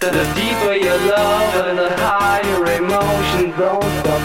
The deeper your love and the higher emotion, don't stop.